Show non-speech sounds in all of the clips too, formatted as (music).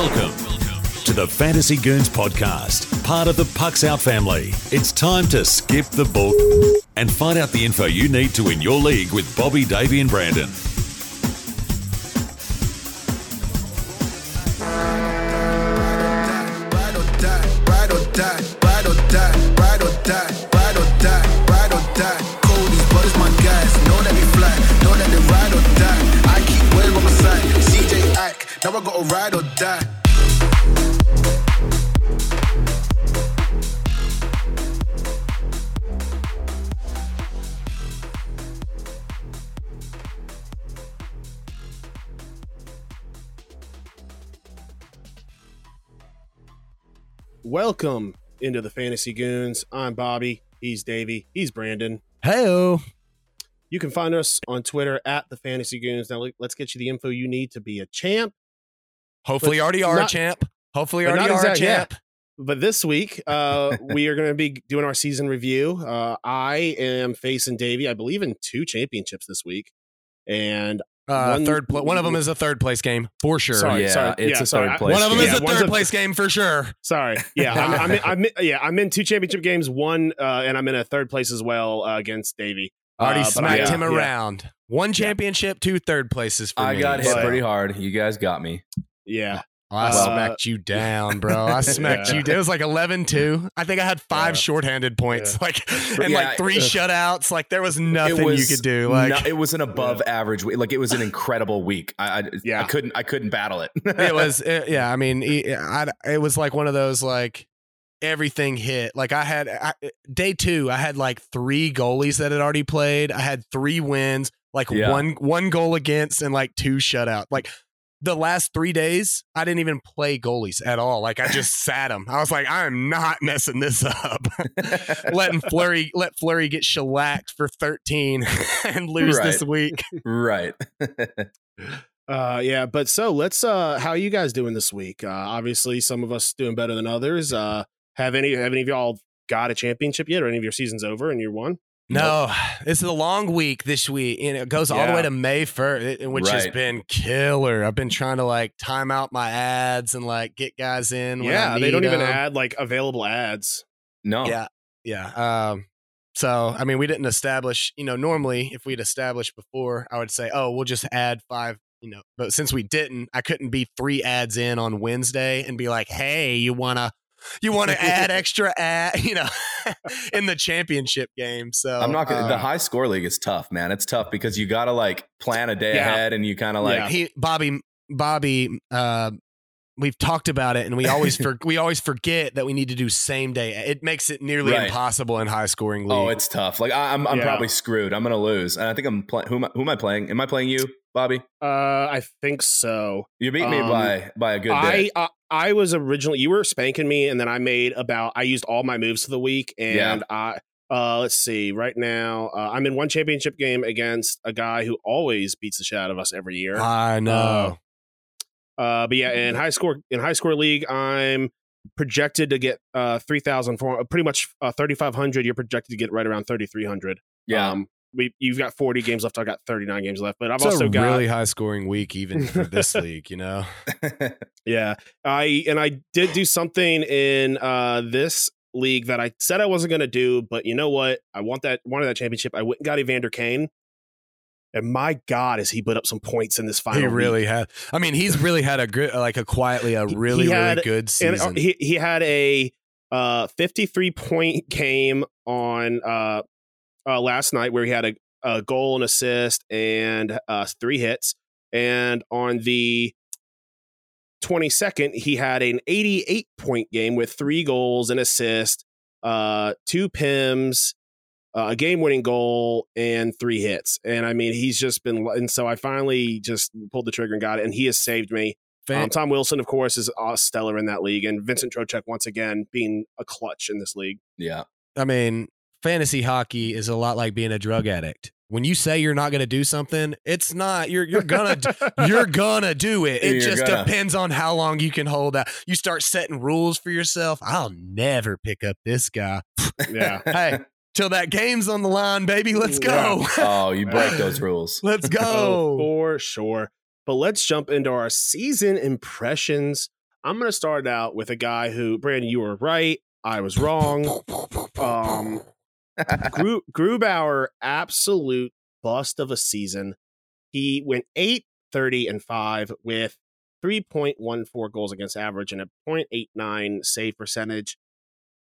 Welcome to the Fantasy Goons podcast, part of the Pucks Out family. It's time to skip the book and find out the info you need to win your league with Bobby, Davey, and Brandon. Ack, now I gotta ride or die. Welcome into the Fantasy Goons. I'm Bobby. He's Davey. He's Brandon. Hey, You can find us on Twitter at the Fantasy Goons. Now let's get you the info you need to be a champ. Hopefully you already are not- a champ. Hopefully you but already not are a exact- yeah. champ. But this week, (laughs) uh, we are going to be doing our season review. Uh, I am facing Davey, I believe, in two championships this week. And Uh, One- third, pla- one of them is a third place game for sure. sorry, Yeah, sorry, it's yeah, a sorry. third place one of them game. is yeah, a one's third place game for sure. Sorry, yeah, (laughs) I'm, I'm, in, I'm in- yeah, I'm in two championship games. One, uh, and I'm in a third place as well uh, against Davey. Already Uh, smacked I- him yeah. around. One championship, two third places for I me. got hit But- pretty hard. You guys got me. Yeah, I Uh, smacked you down, bro. I (laughs) smacked Yeah. you. down. It was like 11-2. I think I had five Yeah. shorthanded points, Yeah. like and like three shutouts. Like there was nothing was you could do. Like no- it was an above average week. Like it was an incredible week. I, I Yeah. I couldn't I couldn't battle it. it was (laughs) it- yeah i mean it, I, it was like one of those like everything hit like i had I, day two i had like three goalies that had already played i had three wins like Yeah. one one goal against and like two shutout like the last three days i didn't even play goalies at all like i just (laughs) sat them i was like i'm not messing this up (laughs) letting (laughs) Fleury let Fleury get shellacked for 13 and lose this week right. Uh, yeah, but so let's. Uh, how are you guys doing this week? Uh, obviously, some of us doing better than others. Uh, have any have any of y'all got a championship yet, or any of your seasons over and you're one? No, it's a long week this week, and it goes all the way to May first, which has been killer. I've been trying to like time out my ads and like get guys in. when I yeah, they don't need even add like available ads. No. Yeah, yeah. Um, so I mean, we didn't establish. You know, normally if we'd established before, I would say, oh, we'll just add five. You know, but since we didn't, I couldn't be three ads in on Wednesday and be like, hey, you wanna. You want to (laughs) add extra ad, you know, (laughs) in the championship game. So I'm not gonna uh, the high score league is tough, man. It's tough because you gotta like plan a day Yeah. ahead and you kind of like Yeah. he Bobby Bobby uh we've talked about it and we always (laughs) for, we always forget that we need to do same day. It makes it nearly Right. impossible in high scoring league. Oh, it's tough. Like I, I'm, I'm Yeah. probably screwed. I'm gonna lose, and I think I'm playing. Who, am I- who am I playing? Am I playing you, Bobby? Uh, I think so. You beat me Um, by by a good I bit. uh, I was originally you were spanking me, and then I made about I used all my moves for the week, and Yeah. I uh let's see right now uh, I'm in one championship game against a guy who always beats the shit out of us every year. I know. Uh, but yeah, in high score in high score league, I'm projected to get uh three thousand four, pretty much uh, thirty five hundred. You're projected to get right around thirty three hundred. yeah, Um, we you've got forty games left. I've got thirty nine games left, but I've it's also a got really high scoring week even for this (laughs) league, you know. (laughs) Yeah. I and I did do something in uh this league that I said I wasn't gonna do, but you know what? I want that wanted that championship. I went and got Evander Kane. And my God, has he put up some points in this final? He week. really had. I mean, he's really had a good, like a quietly a really he had- really good and uh, season. he he had a uh 53 point game on uh, uh last night where he had a, a goal and assist and uh three hits and on the 22nd he had an 88 point game with three goals and assist uh two pims uh, a game winning goal and three hits and i mean he's just been and so i finally just pulled the trigger and got it and he has saved me um, Tom Wilson, of course, is stellar in that league, and Vincent Trocheck once again being a clutch in this league. yeah. I mean, fantasy hockey is a lot like being a drug addict. When you say you're not going to do something, it's not. You're you're gonna (laughs) you're gonna do it. It You're just gonna. depends on how long you can hold out. You start setting rules for yourself. I'll never pick up this guy. (laughs) Yeah, (laughs) Hey, till that game's on the line, baby. Let's go. Oh, you break those rules. Let's Oh, go. for sure. But let's jump into our season impressions I'm going to start out with a guy who, Brandon, you were right. I was wrong. Um, Gru- Grubauer, absolute bust of a season. He went 8, 30, and 5 with 3.14 goals against average and a 0.89 save percentage.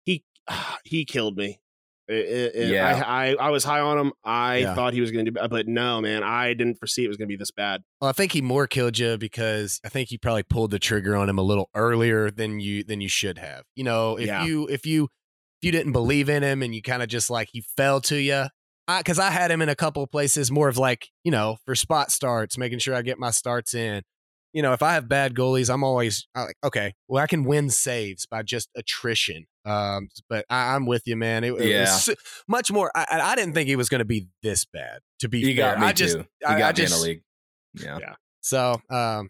He ah, he killed me. It- it- Yeah. I, I I was high on him. I Yeah. thought he was going to do, but no, man, I didn't foresee it was going to be this bad. Well, I think he more killed you because I think you probably pulled the trigger on him a little earlier than you than you should have. You know, if Yeah. you if you if you didn't believe in him and you kind of just like he fell to you, because I, had him in a couple of places more of like you know for spot starts, making sure I get my starts in. You know, if I have bad goalies, I'm always I like okay. Well, I can win saves by just attrition. Um, but I, I'm with you, man. It, it Yeah. was much more. I, I didn't think he was going to be this bad. To be you fair, got me I just too. You I- got I just- in a league. Yeah. so, um,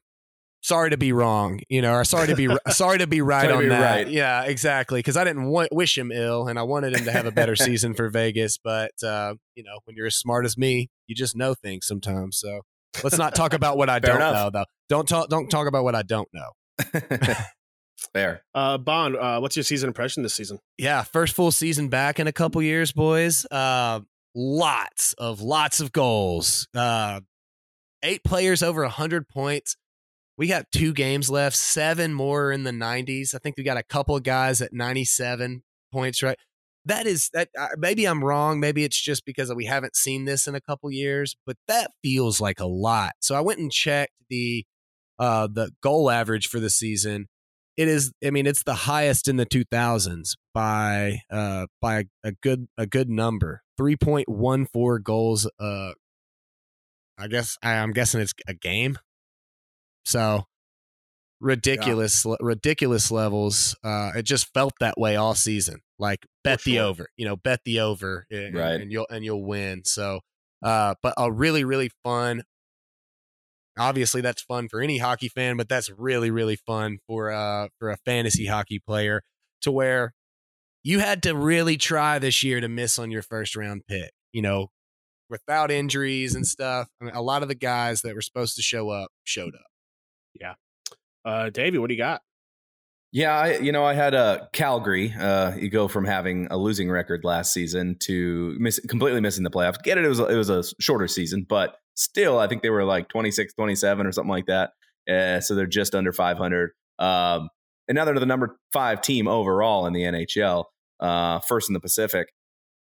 sorry to be wrong, you know, or sorry to be (laughs) sorry to be right Sorry on be that. right. Yeah, exactly. Because I didn't want, wish him ill, and I wanted him to have a better (laughs) season for Vegas. But uh, you know, when you're as smart as me, you just know things sometimes. So let's not talk about what I (laughs) don't enough. know, though. Don't talk. Don't talk about what I don't know. Fair. Uh, Bond, uh, what's your season impression this season? Yeah, first full season back in a couple years, boys. Uh, lots of lots of goals. Uh, eight players over hundred points. We got two games left. Seven more in the nineties. I think we got a couple of guys at ninety-seven points. Right. That is that. Uh, maybe I'm wrong. Maybe it's just because we haven't seen this in a couple years. But that feels like a lot. So I went and checked the uh, the goal average for the season it is i mean it's the highest in the 2000s by uh by a good a good number 3.14 goals uh i guess I, i'm guessing it's a game so ridiculous ridiculous levels uh it just felt that way all season like bet the over you know bet the over and, Right. and you'll and you'll win so uh but a really really fun obviously that's fun for any hockey fan but that's really really fun for uh for a fantasy hockey player to where you had to really try this year to miss on your first round pick you know without injuries and stuff. I mean, a lot of the guys that were supposed to show up showed up Uh, Davey, what do you got? Yeah, I, you know, I had a Calgary. Uh, you go from having a losing record last season to miss, completely missing the playoffs. Get it? It was a, it was a shorter season, but still, I think they were like 26, 27 or something like that. Uh, so they're just under 500. Um, and now they're the number five team overall in the NHL, uh, first in the Pacific.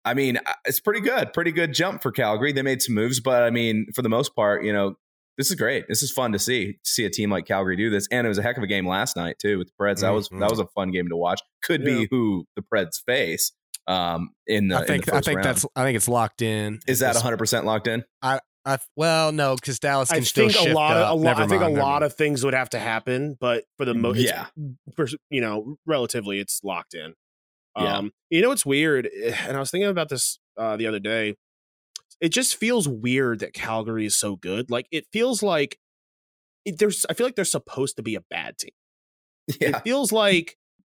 I mean, uh, it's pretty good, pretty good jump for Calgary. They made some moves, but I mean, for the most part, you know, this is great. This is fun to see see a team like Calgary do this, and it was a heck of a game last night too with the Preds. That was Mhm. that was a fun game to watch. Could Yeah. be who the Preds face um, in the. i think in the i think round. that's i think it's locked in is that 100 percent locked in? I, I well no because dallas I can still think a shift lot up. of a lot. Never I think a mind, never lot mind. of things would have to happen, but for the most, Yeah, for, you know, relatively, it's locked in. Yeah. Um, you know, it's weird, (sighs) and I was thinking about this uh, the other day. It just feels weird that Calgary is so good. Like it feels like it, there's. I feel like they're supposed to be a bad team. (laughs) yeah, It feels like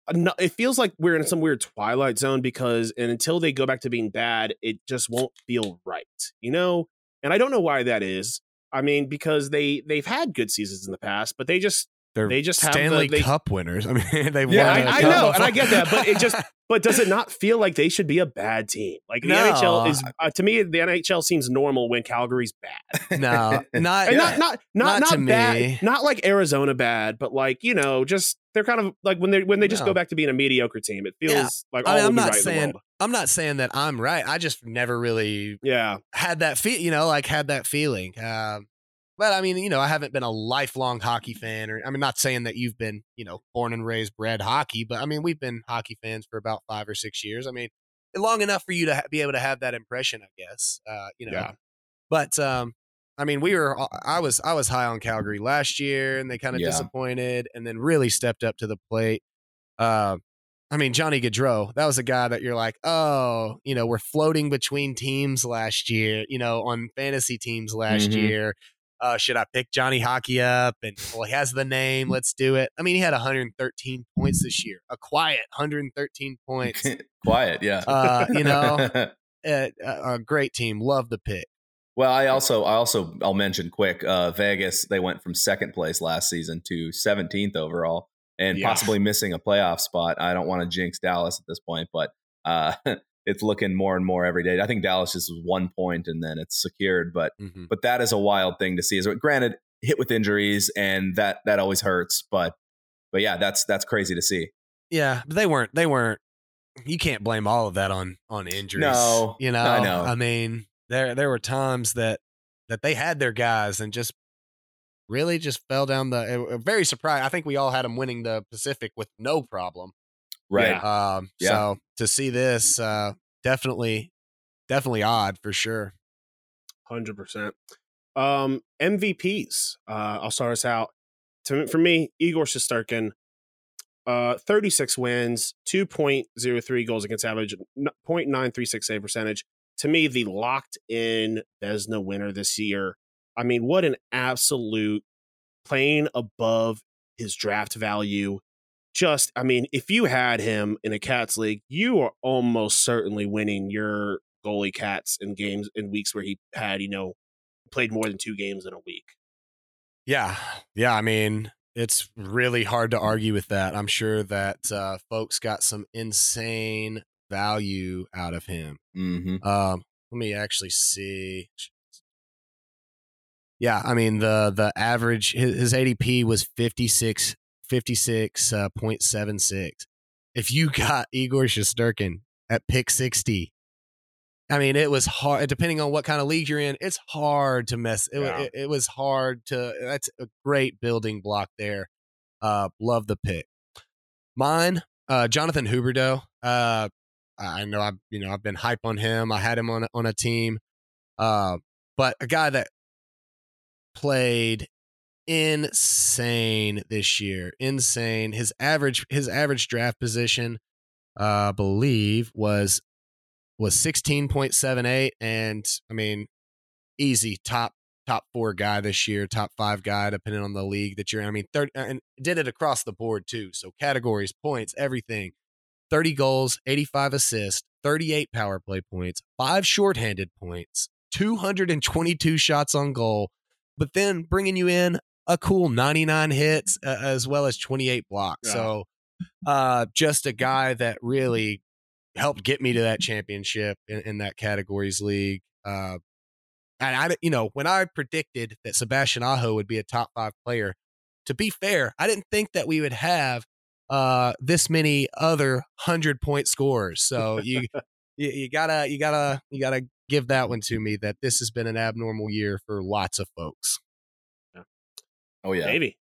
it feels like we're in some weird twilight zone because and until they go back to being bad, it just won't feel right. You know, and I don't know why that is. I mean, because they they've had good seasons in the past, but they just They're they just have the- Stanley they- Cup winners. I mean, (laughs) they've yeah, won. I, I know, and I get that, but it just (laughs) but does it not feel like they should be a bad team? Like the No. NHL is uh, to me, the NHL seems normal when Calgary's bad, (laughs) no, not and not not not Not not, to me. not like Arizona bad, but like you know, just they're kind of like when they when they just No. go back to being a mediocre team, it feels Yeah. like I all mean, will I'm not right in the saying. I'm not saying that I'm right. I just never really Yeah, had that feel, you know, like had that feeling. Um, but I mean, you know, I haven't been a lifelong hockey fan, or I mean, not saying that you've been, you know, born and raised bred hockey, but I mean, we've been hockey fans for about five or six years. I mean, long enough for you to ha- be able to have that impression, I guess. Uh, you know, Yeah. but um, I mean, we were, I was, I was high on Calgary last year, and they kind of Yeah. disappointed, and then really stepped up to the plate. Uh, I mean, Johnny Gaudreau, that was a guy that you're like, oh, you know, we're floating between teams last year, you know, on fantasy teams last Mhm. year. Uh, should I pick Johnny Hockey up? And well, he has the name. Let's do it. I mean, he had 113 points this year, a quiet 113 points. (laughs) quiet. Yeah, Uh, you know, (laughs) a, a great team. Love the pick. well, I also I also I'll mention quick. Uh, Vegas they went from second place last season to 17th overall. and Yeah. possibly missing a playoff spot. I don't want to jinx Dallas at this point, but uh, (laughs) it's looking more and more every day. I think Dallas just is one point and then it's secured, but Mhm. but that is a wild thing to see. So granted, hit with injuries and that that always hurts, but but yeah, that's that's crazy to see. Yeah, but they weren't. They weren't. You can't blame all of that on on injuries. No, you know. I know. I mean, there there were times that that they had their guys and just really just fell down the. uh, Very surprised. I think we all had them winning the Pacific with no problem. Right. Um, Yeah. So to see this, uh, definitely, definitely odd for sure. Hundred percent. Um, MVPs. Uh, I'll start us out. To, for me, Igor Shesterkin, uh, 36 wins, 2.03 goals against average, n- 0.936 save percentage. To me, the locked in Vezina winner this year. I mean, what an absolute playing above his draft value. Just, I mean, if you had him in a Cats league, you are almost certainly winning your goalie Cats in games in weeks where he had, you know, played more than two games in a week. Yeah, yeah. I mean, it's really hard to argue with that. I'm sure that uh, folks got some insane value out of him. hmm Um, let me actually see. Yeah, I mean the the average his, his ADP was 56 56.76. if you got (laughs) Igor Shesterkin at pick 60, I mean it was hard depending on what kind of league you're in, it's hard to mess it, Yeah. it, it was hard to that's a great building block there. Uh love the pick. Mine, uh Jonathan Huberdeau. Uh I know I've you know I've been hype on him. I had him on a- on a team, uh, but a guy that played insane this year, insane. His average his average draft position, uh, I believe was was sixteen point seven eight, and I mean, easy top top four guy this year, top five guy depending on the league that you're in. I mean, third and did it across the board too. So categories, points, everything. 30 goals, 85 assists, 38 power play points, five shorthanded points, 222 shots on goal, but then bringing you in a cool 99 hits uh, as well as 28 blocks. Yeah. So, uh, just a guy that really helped get me to that championship in, in that categories league. Uh, and I, you know, when I predicted that Sebastian Aho would be a top five player, to be fair, I didn't think that we would have uh this many other hundred point scores. So you, (laughs) you you gotta you gotta you gotta give that one to me that this has been an abnormal year for lots of folks. Oh yeah. Maybe.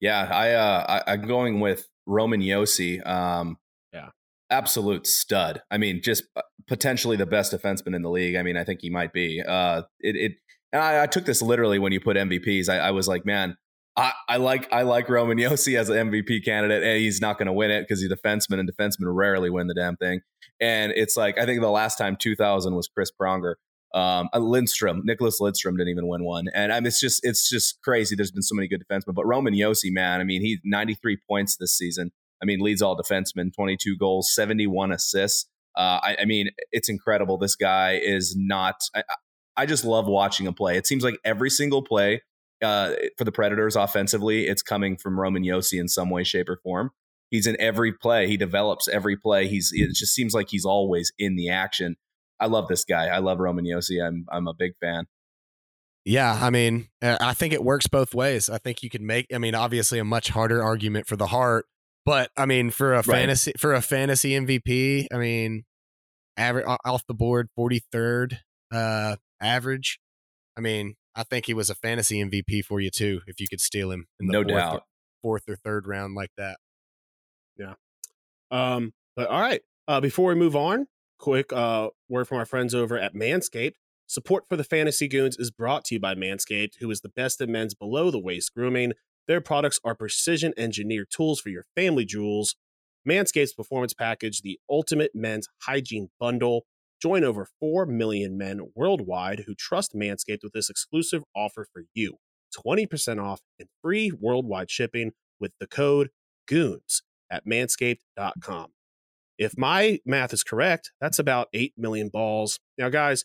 Yeah, I uh I, I'm going with Roman Josi. Um Yeah. Absolute stud. I mean, just uh, potentially the best defenseman in the league. I mean, I think he might be. Uh it it and I, I took this literally when you put MVPs. I, I was like, man, I, I like I like Roman (laughs) Josi as an MVP candidate, and he's not going to win it because he's a defenseman, and defensemen rarely win the damn thing. And it's like I think the last time 2000 was Chris Pronger. Um, uh, Lindstrom, Nicholas Lindstrom didn't even win one, and I mean, it's just it's just crazy. There's been so many good defensemen, but Roman Josi, man, I mean, he's 93 points this season. I mean, leads all defensemen, 22 goals, 71 assists. Uh, I, I mean, it's incredible. This guy is not. I, I just love watching him play. It seems like every single play uh, for the Predators offensively, it's coming from Roman Josi in some way, shape, or form. He's in every play. He develops every play. He's. It just seems like he's always in the action. I love this guy. I love Roman Josi. I'm. I'm a big fan. Yeah, I mean, uh, I think it works both ways. I think you can make. I mean, obviously, a much harder argument for the heart, but I mean, for a Right. fantasy for a fantasy MVP, I mean, average off the board, forty third uh, average. I mean, I think he was a fantasy MVP for you too, if you could steal him in the No fourth, doubt. fourth or third round like that. Yeah. Um, but all right. Uh, before we move on, quick uh, word from our friends over at Manscaped. Support for the Fantasy Goons is brought to you by Manscaped, who is the best in men's below the waist grooming. Their products are precision engineered tools for your family jewels. Manscaped's performance package, the ultimate men's hygiene bundle. Join over 4 million men worldwide who trust Manscaped with this exclusive offer for you 20% off and free worldwide shipping with the code GOONS at manscaped.com. If my math is correct, that's about 8 million balls. Now, guys,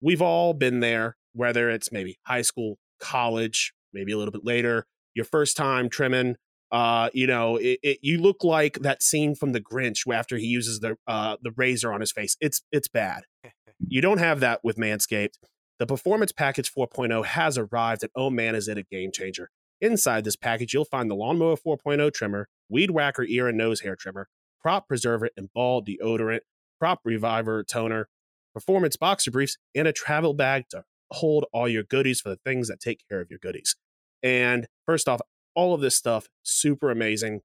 we've all been there, whether it's maybe high school, college, maybe a little bit later, your first time trimming Uh, you know, it, it, you look like that scene from The Grinch where after he uses the uh, the razor on his face. It's it's bad. (laughs) You don't have that with Manscaped. The Performance Package 4.0 has arrived, and oh man, is it a game changer! Inside this package, you'll find the Lawnmower 4.0 trimmer, Weed Whacker ear and nose hair trimmer, Crop Preserver and Ball deodorant, Crop Reviver toner, Performance boxer briefs, and a travel bag to hold all your goodies for the things that take care of your goodies. And first off, all of this stuff super amazing.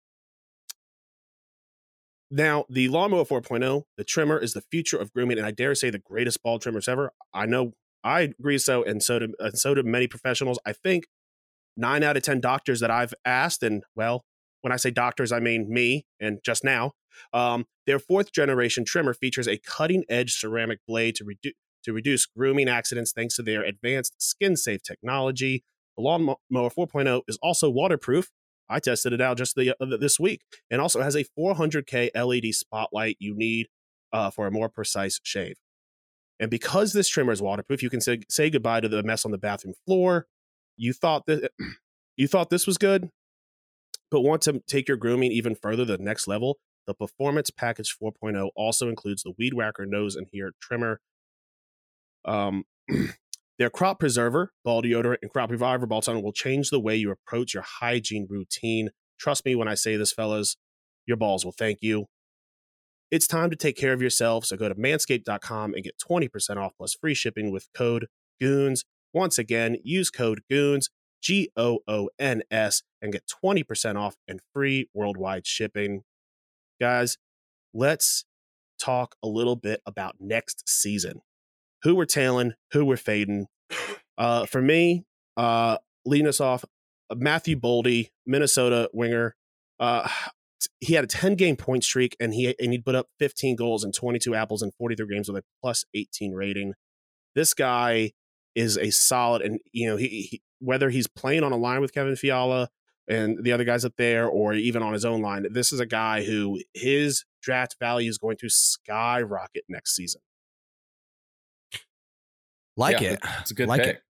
Now, the Lawnmower 4.0, the trimmer is the future of grooming, and I dare say the greatest ball trimmers ever. I know I agree so, and so do and so do many professionals. I think nine out of ten doctors that I've asked, and well, when I say doctors, I mean me and just now. Um, their fourth generation trimmer features a cutting edge ceramic blade to reduce to reduce grooming accidents thanks to their advanced skin safe technology. The Lawnmower 4.0 is also waterproof. I tested it out just the, uh, this week and also has a 400K LED spotlight you need uh, for a more precise shave. And because this trimmer is waterproof, you can say, say goodbye to the mess on the bathroom floor. You thought that (clears throat) you thought this was good, but want to take your grooming even further to the next level. The Performance Package 4.0 also includes the Weed Whacker nose and hair trimmer. Um, (clears throat) Their crop preserver, ball deodorant, and crop reviver ball toner will change the way you approach your hygiene routine. Trust me when I say this, fellas, your balls will thank you. It's time to take care of yourself, so go to manscaped.com and get 20% off plus free shipping with code GOONS. Once again, use code GOONS, G O O N S, and get 20% off and free worldwide shipping. Guys, let's talk a little bit about next season who we're tailing, who we're fading. Uh, for me, uh, leading us off, uh, Matthew Boldy, Minnesota winger. Uh, (sighs) he had a 10 game point streak and he and he put up 15 goals and 22 apples in 43 games with a plus 18 rating. This guy is a solid, and you know, he, he whether he's playing on a line with Kevin Fiala and the other guys up there, or even on his own line, this is a guy who his draft value is going to skyrocket next season. Like yeah, it. It's a good like pick. It.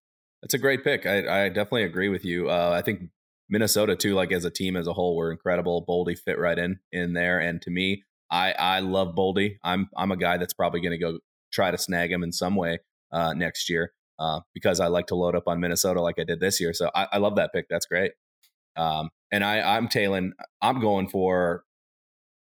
It's a great pick. I, I definitely agree with you. Uh, I think Minnesota too, like as a team as a whole, were incredible. Boldy fit right in in there, and to me, I I love Boldy. I'm I'm a guy that's probably going to go try to snag him in some way uh, next year uh, because I like to load up on Minnesota like I did this year. So I, I love that pick. That's great. Um, and I I'm tailing. I'm going for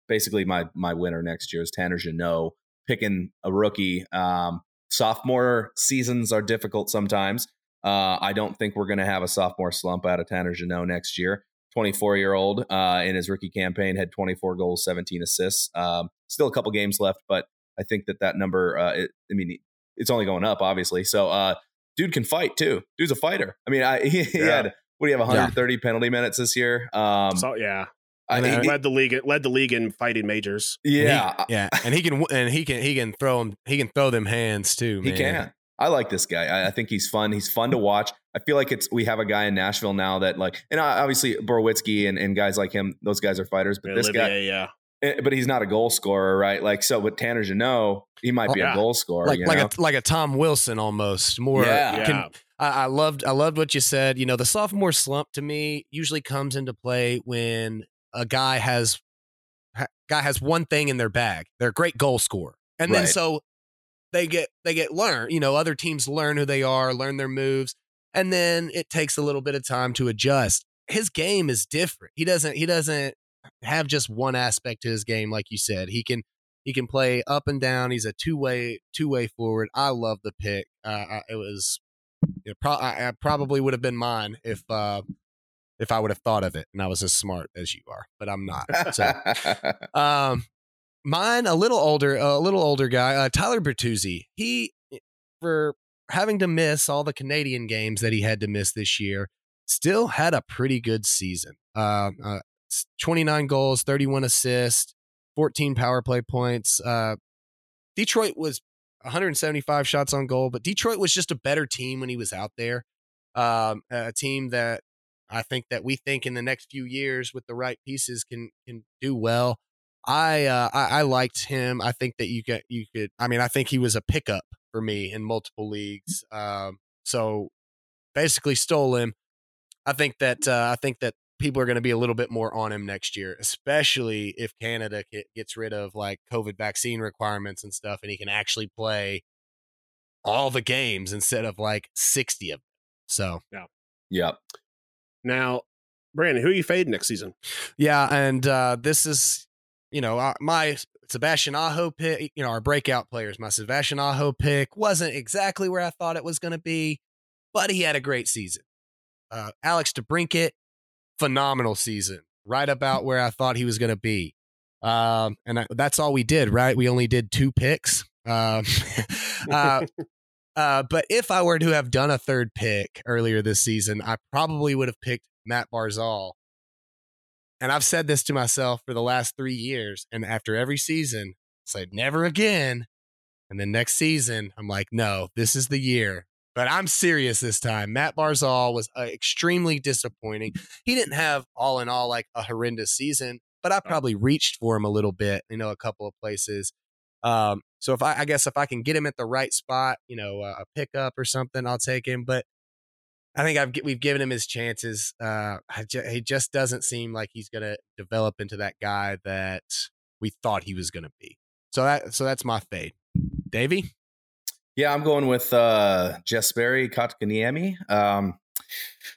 basically my my winner next year is Tanner Jeannot picking a rookie. Um, sophomore seasons are difficult sometimes. Uh, I don't think we're going to have a sophomore slump out of Tanner Jeannot next year. 24 year old uh, in his rookie campaign had 24 goals, 17 assists. Um, still a couple games left, but I think that that number, uh, it, I mean, it's only going up, obviously. So, uh, dude can fight too. Dude's a fighter. I mean, I, he, (laughs) he yeah. had what do you have 130 yeah. penalty minutes this year? Um, so, yeah, I mean, he led the league. Led the league in fighting majors. Yeah, he, yeah, and he can and he can he can throw him. He can throw them hands too. Man. He can. I like this guy. I, I, think he's fun. He's fun to watch. I feel like it's we have a guy in Nashville now that like, and obviously Borowiecki and, and guys like him. Those guys are fighters, but this guy, yeah. Eh, but he's not a goal scorer, right? Like so, with Tanner Jeannot, he might be yeah. a goal scorer, like like know? a like a Tom Wilson almost. More, yeah. Can, I, I loved I loved what you said. You know, the sophomore slump to me usually comes into play when a guy has guy has one thing in their bag. They're a great goal scorer. And right. then so they get they get learn, you know, other teams learn who they are, learn their moves, and then it takes a little bit of time to adjust. His game is different. He doesn't he doesn't have just one aspect to his game like you said. He can he can play up and down. He's a two way two way forward. I love the pick. Uh, it was it pro- I, I probably would have been mine if uh, if I would have thought of it and I was as smart as you are, but I'm not. So, (laughs) um, mine a little older, a little older guy, uh, Tyler Bertuzzi. He eh, for having to miss all the Canadian games that he had to miss this year, still had a pretty good season. Uh, uh 29 goals, 31 assists, 14 power play points. Uh, Detroit was 175 shots on goal, but Detroit was just a better team when he was out there. Um, a team that I think that we think in the next few years with the right pieces can can do well. I uh, I, I liked him. I think that you could you could. I mean, I think he was a pickup for me in multiple leagues. Um, so basically stole him. I think that uh, I think that people are going to be a little bit more on him next year, especially if Canada gets rid of like COVID vaccine requirements and stuff, and he can actually play all the games instead of like 60 of them. So, yeah. Yep. Now, Brandon, who are you fading next season? Yeah. And uh, this is, you know, uh, my Sebastian Aho pick, you know, our breakout players, my Sebastian Aho pick wasn't exactly where I thought it was going to be, but he had a great season. Uh, Alex DeBrincat, phenomenal season, right about where I thought he was going to be. Um, and I, that's all we did, right? We only did two picks. Um, (laughs) uh, (laughs) uh, but if I were to have done a third pick earlier this season, I probably would have picked Matt Barzal. And I've said this to myself for the last three years. And after every season, I said, never again. And then next season, I'm like, no, this is the year. But I'm serious this time. Matt Barzal was uh, extremely disappointing. He didn't have all in all like a horrendous season, but I probably reached for him a little bit, you know, a couple of places. Um, so if I, I guess if I can get him at the right spot, you know, uh, a pickup or something, I'll take him. But I think I've we've given him his chances. Uh, ju- he just doesn't seem like he's going to develop into that guy that we thought he was going to be. So that so that's my fade. Davey. Yeah, I'm going with uh, Jesperi Kotkaniemi. Um,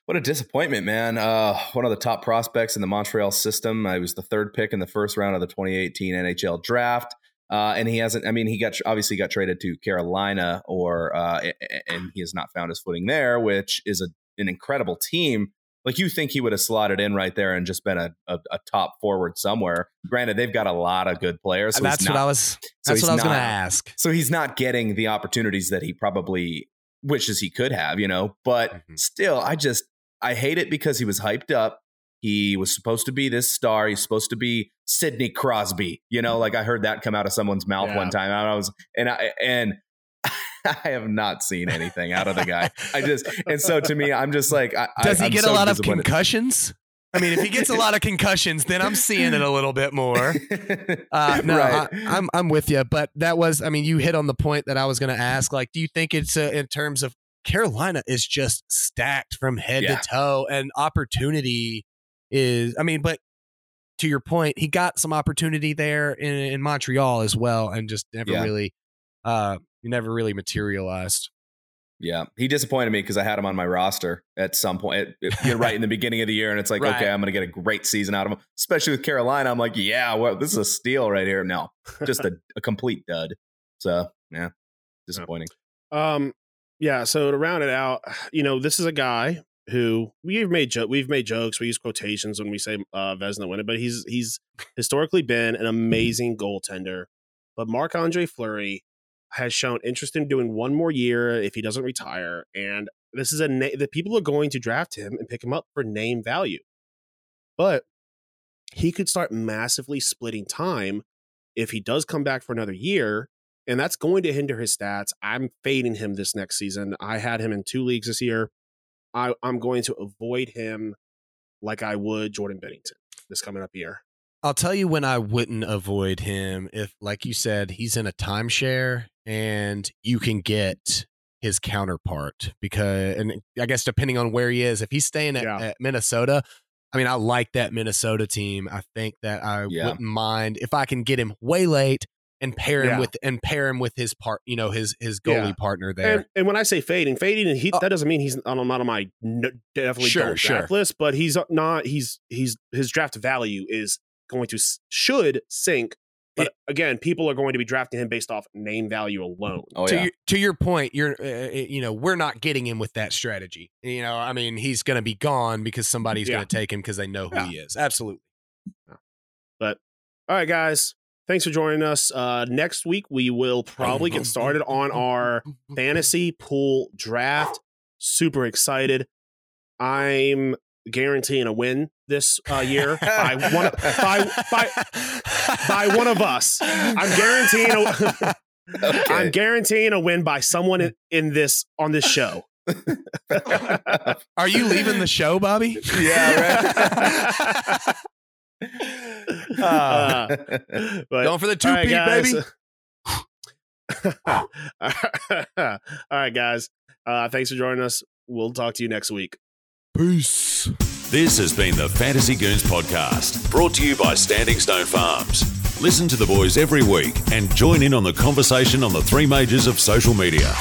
what a disappointment, man. Uh, one of the top prospects in the Montreal system. I was the third pick in the first round of the 2018 NHL draft. Uh, and he hasn't. I mean, he got obviously got traded to Carolina, or uh, and he has not found his footing there, which is a, an incredible team. Like you think he would have slotted in right there and just been a, a, a top forward somewhere. Granted, they've got a lot of good players. So that's not, what I was. That's so what I was going to ask. So he's not getting the opportunities that he probably wishes he could have, you know. But mm-hmm. still, I just I hate it because he was hyped up. He was supposed to be this star. He's supposed to be Sidney Crosby. You know, like I heard that come out of someone's mouth yeah. one time. And I was and I and (laughs) I have not seen anything out of the guy. I just and so to me, I'm just like, I, does he I'm get so a lot of concussions? I mean, if he gets a lot of concussions, then I'm seeing it a little bit more. (laughs) Uh, no, right. I, am I'm, I'm with you, but that was, I mean, you hit on the point that I was going to ask. Like, do you think it's uh, in terms of Carolina is just stacked from head yeah. to toe, and opportunity is, I mean, but to your point, he got some opportunity there in, in Montreal as well, and just never yeah. really, uh, never really materialized. Yeah, he disappointed me because I had him on my roster at some point. It, it, right in the (laughs) beginning of the year, and it's like, right. okay, I'm going to get a great season out of him, especially with Carolina. I'm like, yeah, well, this is a steal right here. No, just a, a complete dud. So (laughs) yeah, disappointing. Um, yeah. So to round it out, you know, this is a guy who we've made jo- we've made jokes. We use quotations when we say uh, Vezina win it, but he's he's (laughs) historically been an amazing goaltender. But Marc Andre Fleury has shown interest in doing one more year if he doesn't retire, and this is a na- the people are going to draft him and pick him up for name value. But he could start massively splitting time if he does come back for another year, and that's going to hinder his stats. I'm fading him this next season. I had him in two leagues this year. I, I'm going to avoid him like I would Jordan Binnington this coming up year. I'll tell you when I wouldn't avoid him if, like you said, he's in a timeshare and you can get his counterpart because, and I guess depending on where he is, if he's staying at, yeah. at Minnesota, I mean, I like that Minnesota team. I think that I yeah. wouldn't mind if I can get him way late and pair him yeah. with and pair him with his part, you know, his his goalie partner there. And, and, when I say fading, fading, he, uh, that doesn't mean he's on, on my definitely sure, sure. draft list, but he's not. He's he's his draft value is going to should sink. But it, again, people are going to be drafting him based off name value alone. Oh, to yeah. your, to your point, you're uh, uh, you know we're not getting him with that strategy. You know, I mean, he's going to be gone because somebody's going to take him because they know who he is. Absolutely. But all right, guys, thanks for joining us. Uh, next week, we will probably get started on our fantasy pool draft. Super excited. I'm guaranteeing a win this uh, year by one by, by, (laughs) by one of us. I'm guaranteeing a, (laughs) okay. I'm guaranteeing a win by someone in, in this on this show. Are you leaving the show, Bobby? Yeah, right. (laughs) Uh, but, Going for the two right, baby. all right, guys. Uh, thanks for joining us. We'll talk to you next week. Peace. This has been the Fantasy Goons podcast, brought to you by Standing Stone Farms. Listen to the boys every week and join in on the conversation on the three majors of social media.